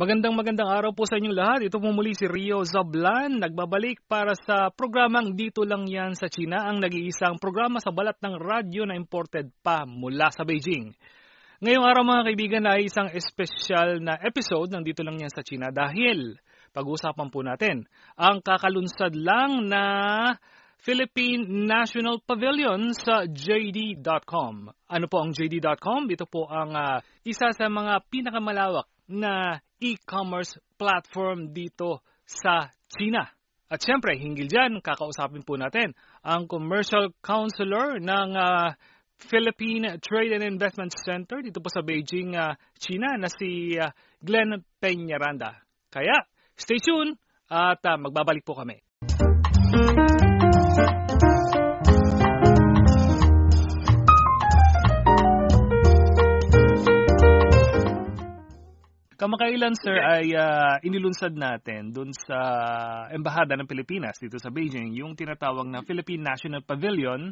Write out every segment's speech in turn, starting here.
Magandang magandang araw po sa inyong lahat. Ito po muli si Rio Zablan, nagbabalik para sa programang Dito Lang Yan sa China, ang nag-iisang programa sa balat ng radyo na imported pa mula sa Beijing. Ngayong araw mga kaibigan ay isang espesyal na episode ng Dito Lang Yan sa China dahil pag-uusapan po natin ang kakalunsad lang na Philippine National Pavilion sa JD.com. Ano po ang JD.com? Ito po ang uh, isa sa mga pinakamalawak na e-commerce platform dito sa China. At syempre, hinggil dyan, kakausapin po natin ang Commercial Counselor ng uh, Philippine Trade and Investment Center dito po sa Beijing, uh, China na si uh, Glenn Peñaranda. Kaya, stay tuned at uh, magbabalik po kami. Kamakailan sir ay uh, inilunsad natin dun sa Embahada ng Pilipinas dito sa Beijing yung tinatawag na Philippine National Pavilion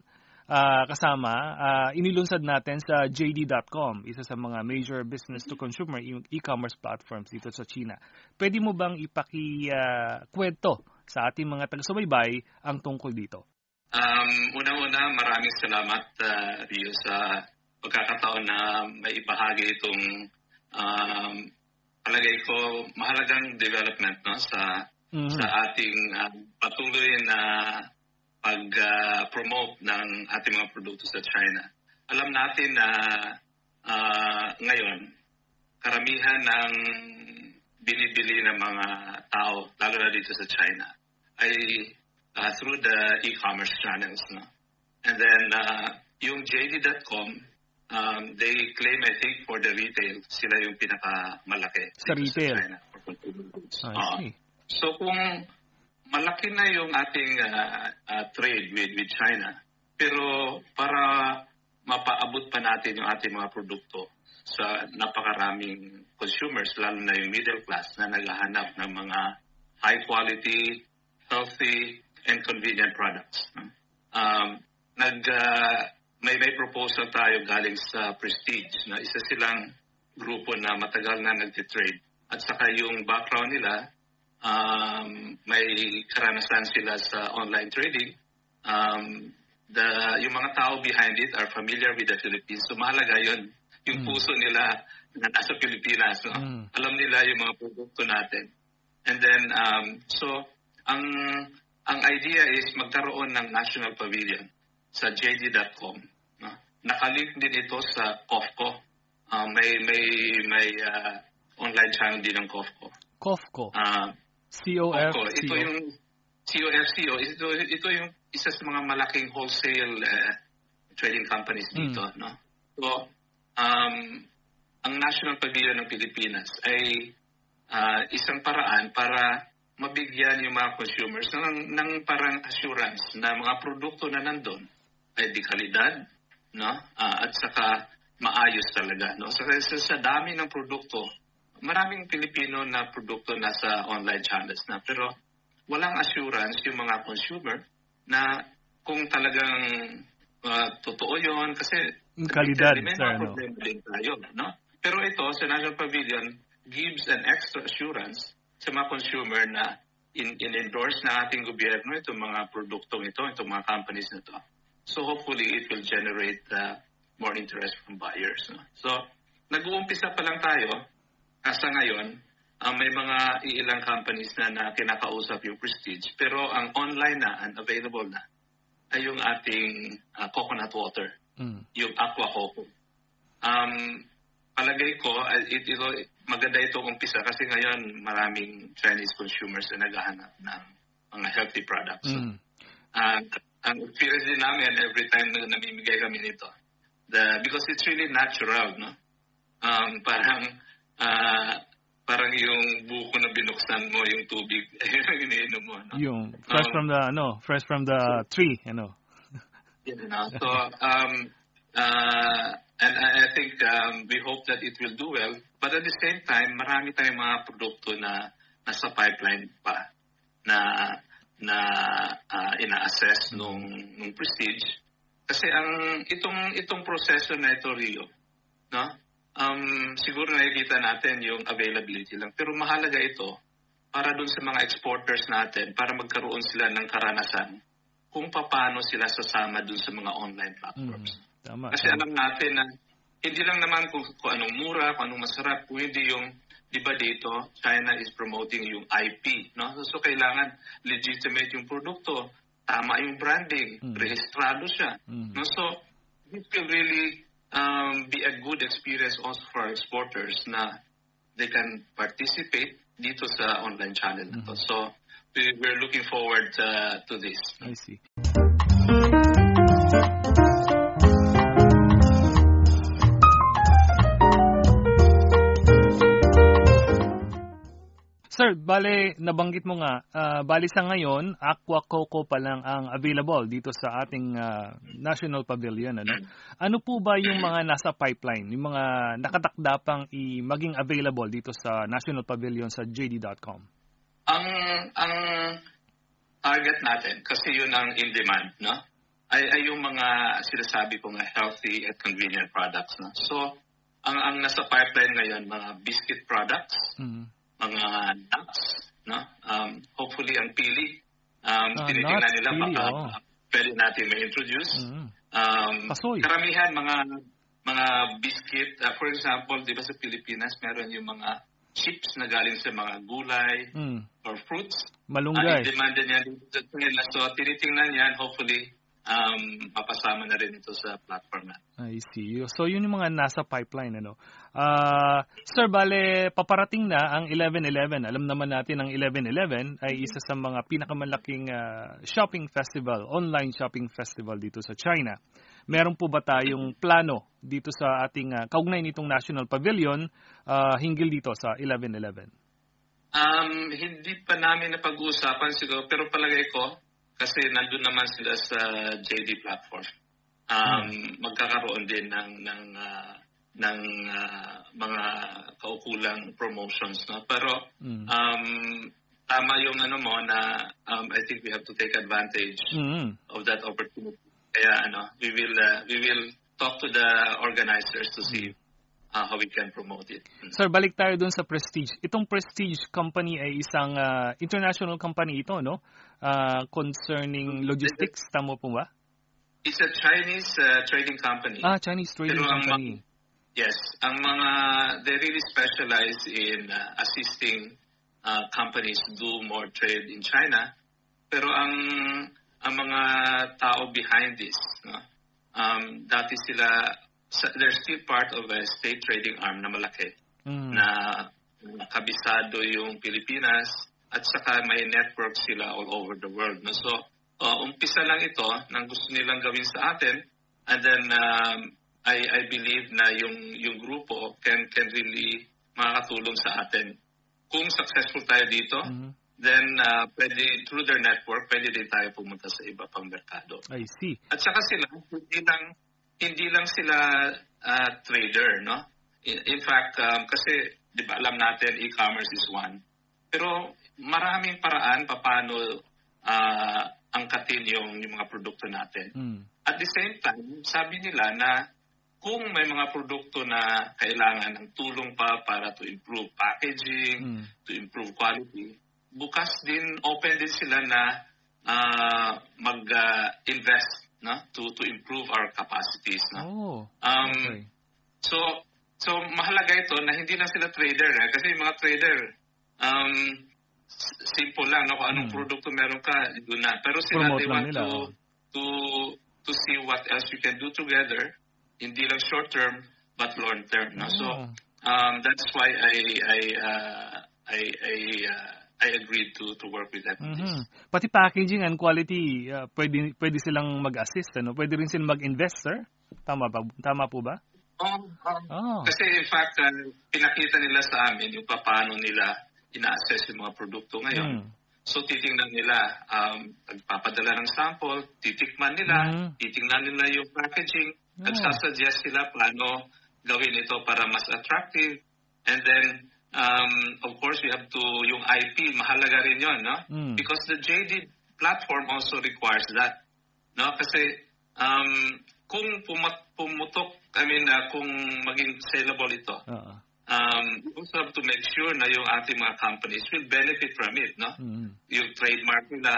uh, kasama uh, inilunsad natin sa JD.com, isa sa mga major business to consumer e-commerce platforms dito sa China. Pwede mo bang ipaki-kwento uh, sa ating mga taga-subaybay ang tungkol dito? Um, una-una, maraming salamat uh, Rio sa pagkakataon na may ibahagi itong um, palagay ko mahalagang development no sa mm-hmm. sa ating uh, patuloy na pag-promote uh, ng ating mga produkto sa China. Alam natin na uh, ngayon karamihan ng binibili ng mga tao lalo na dito sa China ay uh, through the e-commerce channels no. And then uh, yung JD.com um, they claim, I think, for the retail, sila yung pinakamalaki. Sa retail? Sa China. Uh, so kung malaki na yung ating uh, uh, trade with, with China, pero para mapaabot pa natin yung ating mga produkto sa napakaraming consumers, lalo na yung middle class na naghahanap ng mga high quality, healthy, and convenient products. Um, nag, uh, may may proposal tayo galing sa Prestige na isa silang grupo na matagal na nagtitrade. At saka yung background nila, um, may karanasan sila sa online trading. Um, the, yung mga tao behind it are familiar with the Philippines. So mahalaga yun. Yung mm. puso nila na nasa Pilipinas. No? Mm. Alam nila yung mga produkto natin. And then, um, so, ang ang idea is magkaroon ng national pavilion sa JD.com. No? Nakalink din ito sa COFCO. Uh, may may may uh, online channel din ng COFCO. COFCO. Uh, COF. COFCO. Ito yung COFCO. Ito, ito yung isa sa mga malaking wholesale uh, trading companies hmm. dito. Mm. No? So, um, ang National Pavilion ng Pilipinas ay uh, isang paraan para mabigyan yung mga consumers ng, ng parang assurance na mga produkto na nandun ay di kalidad, no? Uh, at saka maayos talaga, no? Sa, sa, sa dami ng produkto, maraming Pilipino na produkto nasa online channels na pero walang assurance yung mga consumer na kung talagang uh, totoo yon kasi kalidad may mga problema din tayo no pero ito sa National Pavilion gives an extra assurance sa mga consumer na in, in-endorse na ating gobyerno itong mga produktong ito, itong mga companies na ito. So hopefully it will generate uh, more interest from buyers. No? So nag-uumpisa pa lang tayo. Asa ngayon, uh, may mga iilang companies na, na kinakausap yung Prestige. Pero ang online na and available na ay yung ating uh, coconut water, mm. yung aqua coco. Um, palagay ko, uh, it, ito, maganda itong umpisa kasi ngayon maraming Chinese consumers na naghahanap ng mga healthy products. Mm. Uh, ang experience din namin every time na namimigay kami nito. The, because it's really natural, no? Um, parang, uh, parang yung buko na binuksan mo, yung tubig, yung iniinom mo, no? Yung fresh um, from the, ano, fresh from the so, tree, you know? you know, so, um, uh, and I, I think um, we hope that it will do well. But at the same time, marami tayong mga produkto na nasa pipeline pa na na uh, ina-assess nung nung prestige kasi ang itong itong proseso na ito Rio no um, siguro nakikita natin yung availability lang. Pero mahalaga ito para dun sa mga exporters natin, para magkaroon sila ng karanasan kung paano sila sasama dun sa mga online platforms. Mm, tama. Kasi alam natin na hindi lang naman kung, kung anong mura, kung anong masarap, kung hindi yung, di ba dito, China is promoting yung IP. No? So, so kailangan legitimate yung produkto, tama yung branding, mm. rehistrado siya. Mm. No? So, this will really um, be a good experience also for exporters na they can participate dito sa online channel na to. Mm-hmm. So, we, we're looking forward uh, to this. I see. Sir, bale, nabanggit mo nga, uh, bali sa ngayon, Aqua Coco pa lang ang available dito sa ating uh, National Pavilion. Ano? ano po ba yung mga nasa pipeline, yung mga nakatakda pang i- maging available dito sa National Pavilion sa JD.com? Ang, ang target natin, kasi yun ang in-demand, no? ay, ay yung mga sinasabi ko nga healthy at convenient products. No? So, ang, ang nasa pipeline ngayon, mga biscuit products, mm-hmm mga nuts, no? Um, hopefully ang pili, um, uh, tinitingnan nila pili, baka oh. pwede natin ma-introduce. Mm-hmm. Um. Karamihan mga mga biscuit, uh, for example, di ba sa Pilipinas, meron yung mga chips na galing sa mga gulay mm. or fruits. Malunggay. Uh, demand yan dito sa kanila. So, tinitingnan yan, hopefully, um, papasama na rin ito sa platform na. I see. So yun yung mga nasa pipeline. ano. Uh, Sir, bale, paparating na ang 11-11. Alam naman natin ang 11-11 ay isa sa mga pinakamalaking uh, shopping festival, online shopping festival dito sa China. Meron po ba tayong plano dito sa ating uh, kaugnay nitong National Pavilion uh, hinggil dito sa 11-11? Um, hindi pa namin napag-uusapan siguro, pero palagay ko, kasi nandun naman sila sa JD platform. Um, hmm. magkakaroon din ng ng uh, ng uh, mga kaukulang promotions no pero hmm. um, tama yung ano mo na um, I think we have to take advantage mm. of that opportunity kaya ano we will uh, we will talk to the organizers to see uh, how we can promote it. Mm. Sir, balik tayo dun sa Prestige. Itong Prestige company ay isang uh, international company ito, no? uh, concerning logistics, tama po ba? It's a Chinese uh, trading company. Ah, Chinese trading Pero company. Ang, yes, ang mga, they really specialize in uh, assisting uh, companies do more trade in China. Pero ang ang mga tao behind this, no? um, dati sila, they're still part of a state trading arm na malaki mm. na kabisado yung Pilipinas, at saka may network sila all over the world. No? So, uh, umpisa lang ito ng gusto nilang gawin sa atin and then um, I, I believe na yung, yung grupo can, can really makakatulong sa atin. Kung successful tayo dito, mm-hmm. then uh, pwede, through their network, pwede din tayo pumunta sa iba pang merkado. I see. At saka sila, hindi lang, hindi lang sila uh, trader, no? In, in fact, um, kasi, di ba, alam natin, e-commerce is one. Pero maraming paraan paano uh, angkatin yung, yung mga produkto natin. Mm. At the same time, sabi nila na kung may mga produkto na kailangan ng tulong pa para to improve packaging, mm. to improve quality, bukas din, open din sila na uh, mag-invest uh, no? to to improve our capacities. No? Oh, um, okay. So, so mahalaga ito na hindi lang sila trader. Eh? Kasi yung mga trader, um, simple lang, no? kung anong hmm. produkto meron ka, doon na. Pero sila, Promote they want nila. to, to, to see what else we can do together, hindi lang short term, but long term. No? Oh. So, um, that's why I, I, uh, I, I, uh, I agreed to to work with that. Mm-hmm. Pati packaging and quality, uh, pwede pwede silang mag-assist ano? Pwede rin silang mag-invest, sir? Tama ba? Tama po ba? Oh, um, oh. Kasi in fact, uh, pinakita nila sa amin yung paano nila ina-assess yung mga produkto ngayon. Mm. So titingnan nila, um, nagpapadala ng sample, titikman nila, mm. titingnan nila yung packaging, mm. nagsasuggest sila paano gawin ito para mas attractive. And then, um, of course, we have to, yung IP, mahalaga rin yun, no? Mm. Because the JD platform also requires that. No? Kasi um, kung pumutok, I mean, uh, kung maging saleable ito, uh-huh. um, we also have to make sure na yung ating mga companies will benefit from it, no? Mm-hmm. Yung trademark nila,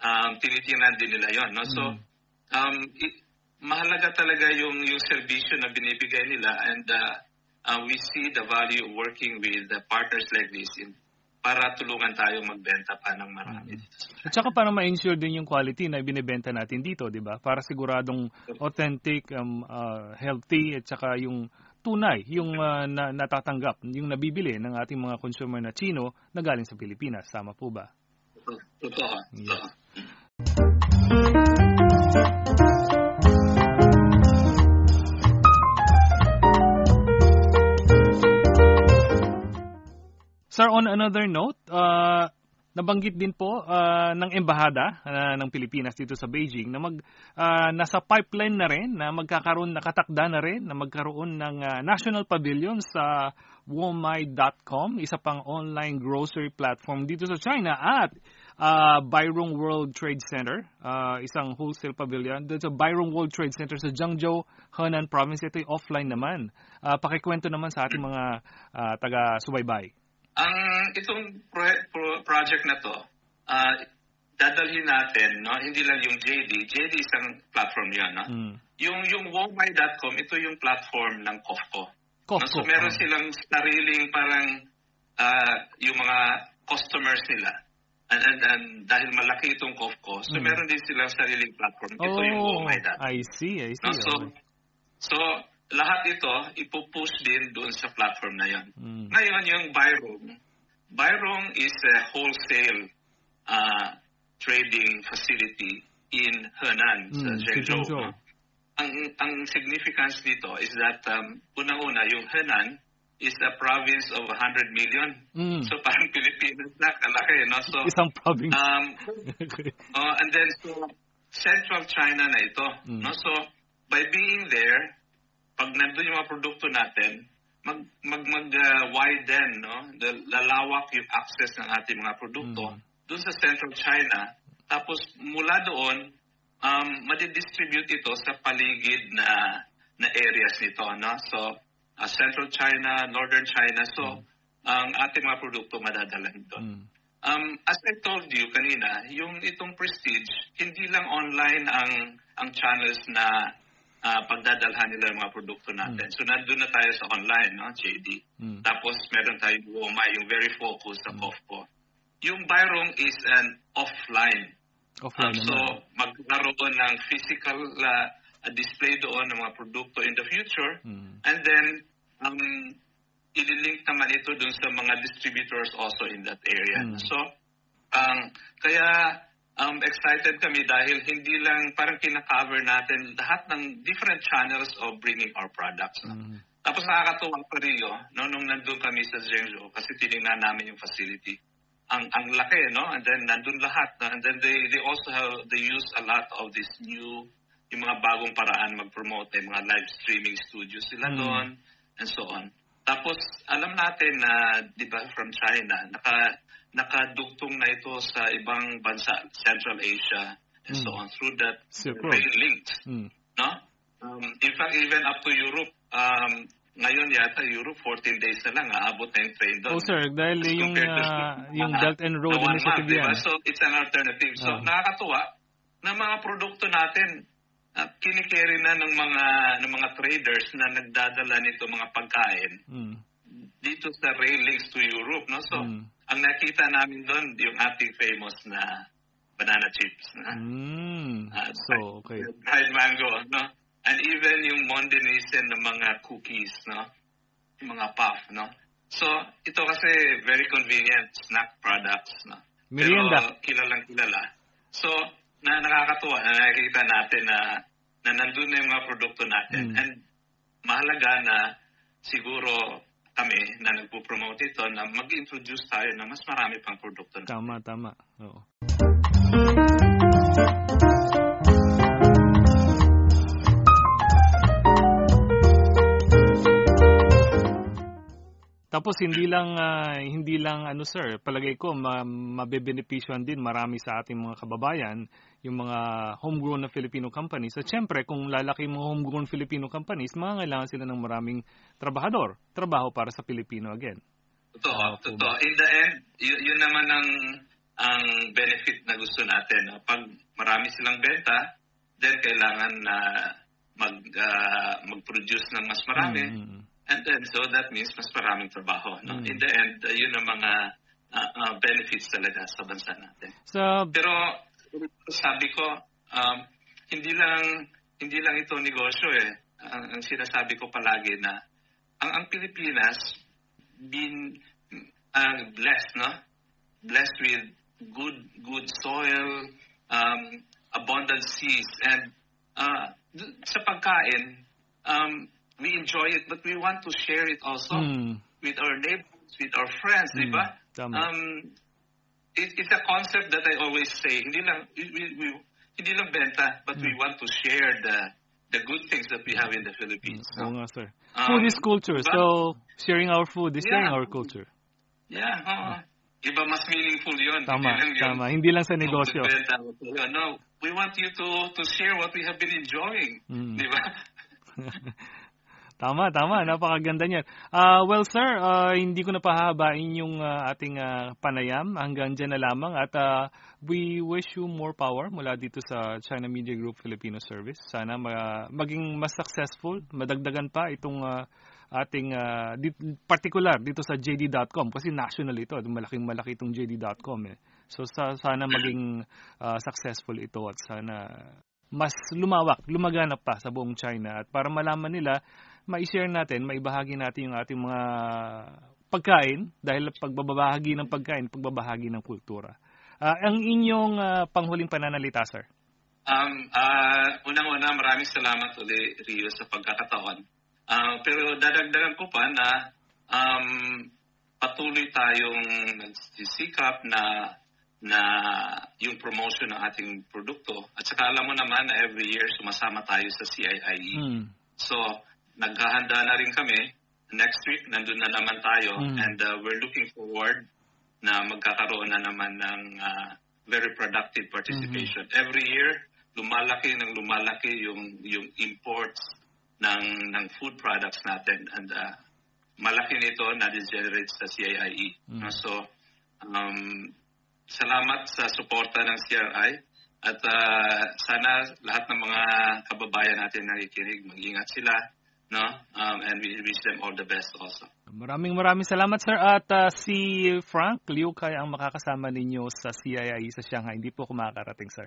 um, tinitingnan din nila yon, no? Mm-hmm. So, um, it, mahalaga talaga yung yung serbisyo na binibigay nila and uh, uh, we see the value of working with uh, partners like this in para tulungan tayo magbenta pa ng marami. At saka para ma-ensure din yung quality na binibenta natin dito, di ba? Para siguradong authentic, um, uh, healthy, at saka yung tunay, yung uh, na, natatanggap, yung nabibili ng ating mga consumer na Chino na galing sa Pilipinas. Tama po ba? Totoo. Totoo. Sir, on another note, uh, nabanggit din po uh, ng embahada uh, ng Pilipinas dito sa Beijing na mag uh, nasa pipeline na rin na magkakaroon nakatakda na rin na magkaroon ng uh, national pavilion sa womai.com, isa pang online grocery platform dito sa China at uh, Byron World Trade Center, uh, isang wholesale pavilion. Dito sa Byron World Trade Center sa Jiangzhou, Henan Province. Ito offline naman. Uh, pakikwento naman sa ating mga uh, taga-subaybay. Ang itong pro- pro- project na to, uh, dadalhin natin, no? hindi lang yung JD. JD isang platform yun. No? Mm. Yung, yung womai.com, ito yung platform ng COFCO. COFCO. No? So meron silang sariling parang uh, yung mga customers nila. And, and, and dahil malaki itong COFCO, so mm. meron din silang sariling platform. Ito oh, yung womai.com. I see, I see. No? So, okay. so lahat ito ipupush din doon sa platform na yan. Mm. Ngayon, yung Byrong, Byrong is a wholesale uh, trading facility in Henan, mm, sa Zhengzhou. No? Ang, ang significance nito is that um, unang-una, yung Henan is a province of 100 million. Mm. So parang Pilipinas na, kalaki. No? So, Isang province. Um, uh, and then, so, central China na ito. Mm. No? So, by being there, pag nandun yung mga produkto natin, mag mag mag uh, widen no lalawak yung access ng ating mga produkto mm. doon sa Central China tapos mula doon um madidistribute ito sa paligid na na areas nito no so uh, Central China Northern China so mm. ang ating mga produkto madadala dito mm. um as I told you kanina yung itong prestige hindi lang online ang ang channels na uh, pagdadalhan nila yung mga produkto natin. Mm. So nandun na tayo sa online, no, JD. Mm. Tapos meron tayong WOMA, yung very focused sa mm. COFCO. Yung Byron is an offline. Offline um, so magkaroon ng physical uh, display doon ng mga produkto in the future. Mm. And then um, ililink naman ito dun sa mga distributors also in that area. Mm. So um, kaya um, excited kami dahil hindi lang parang kina-cover natin lahat ng different channels of bringing our products. Mm-hmm. Tapos nakakatuwa pa rin yun, no, nung nandun kami sa Zhengzhou kasi tinignan namin yung facility. Ang ang laki, no? And then nandun lahat. No? And then they they also have they use a lot of this new yung mga bagong paraan mag-promote, yung mga live streaming studios sila mm. doon and so on. Tapos alam natin na 'di ba from China, naka nakadugtong na ito sa ibang bansa, Central Asia, and mm. so hmm. on, through that Super. rail links. Mm. No? Um, in fact, even up to Europe, um, ngayon yata Europe 14 days na lang aabot na yung train doon. Oh sir, dahil As yung uh, yung Belt and Road Initiative yan. So it's an alternative. So oh. nakakatuwa na mga produkto natin uh, kinikerry na ng mga ng mga traders na nagdadala nito mga pagkain mm. dito sa rail links to Europe, no? So mm ang nakita namin doon, yung ating famous na banana chips. Mm, uh, so, okay. Dried mango, no? And even yung Mondenisen na mga cookies, no? Yung mga puff, no? So, ito kasi very convenient snack products, no? Merienda. Pero kilalang kilala. So, na nakakatuwa na nakikita natin na na nandun na yung mga produkto natin. Mm. And mahalaga na siguro kami na nagpo-promote ito na mag-introduce tayo ng mas marami pang produkto. Tama, tama. Oo. Tapos hindi lang uh, hindi lang ano sir, palagay ko ma- mabebenepisyohan din marami sa ating mga kababayan yung mga homegrown na Filipino companies. At syempre, kung lalaki mga homegrown Filipino companies, mga kailangan sila ng maraming trabahador, trabaho para sa Pilipino again. Totoo, totoo. In the end, y- yun naman ang ang benefit na gusto natin. Pag marami silang benta, then kailangan na mag uh, mag-produce ng mas marami. Mm-hmm. And then so that means mas maraming trabaho. No? Mm-hmm. In the end, uh, yun ang mga uh, uh, benefits talaga sa bansa natin. So, Pero sabi ko, um, hindi lang hindi lang ito negosyo eh. Ang, ang sinasabi ko palagi na ang, ang Pilipinas been uh, blessed, no? Blessed with good good soil, um, abundant seas, and uh, sa pagkain, um, we enjoy it, but we want to share it also mm. with our neighbors, with our friends, mm. di ba? Um, it, it's a concept that I always say, hindi lang, we, we, hindi lang benta, but mm. we hmm. want to share the the good things that we have in the Philippines. Mm. nga, sir. Um, food is culture, diba? so sharing our food is yeah. sharing our culture. Yeah, uh, iba mas meaningful yun. Tama, hindi lang tama. Hindi lang sa negosyo. No, we want you to to share what we have been enjoying. Mm. Di ba? Tama, tama. Napakaganda niyan. Uh, well, sir, uh, hindi ko na pahabain yung uh, ating uh, panayam. Hanggang dyan na lamang. At uh, we wish you more power mula dito sa China Media Group Filipino Service. Sana ma- maging mas successful, madagdagan pa itong uh, ating uh, di- particular dito sa JD.com kasi national ito. Malaking malaki itong JD.com. Eh. So sa, sana maging uh, successful ito at sana mas lumawak, lumaganap pa sa buong China at para malaman nila ma-share natin, maibahagi natin yung ating mga pagkain dahil pagbabahagi ng pagkain, pagbabahagi ng kultura. Uh, ang inyong uh, panghuling pananalita, sir? Um, uh, unang-una, maraming salamat ulit, Rio, sa pagkakataon. Uh, pero dadagdagan ko pa na um, patuloy tayong nagsisikap na na yung promotion ng ating produkto. At saka alam mo naman na every year sumasama tayo sa CIIE. Mm. So, naghahanda na rin kami. Next week, nandun na naman tayo. Mm. And uh, we're looking forward na magkakaroon na naman ng uh, very productive participation. Mm-hmm. Every year, lumalaki ng lumalaki yung yung imports ng ng food products natin and uh, malaki nito na generate sa CIIE. Mm. So um, salamat sa suporta ng CRI at uh, sana lahat ng mga kababayan natin nakikinig, mag-ingat sila no? Um, and we wish them all the best also. Maraming maraming salamat sir at uh, si Frank Liu kaya ang makakasama ninyo sa CII sa Shanghai. Hindi po ako makakarating sir.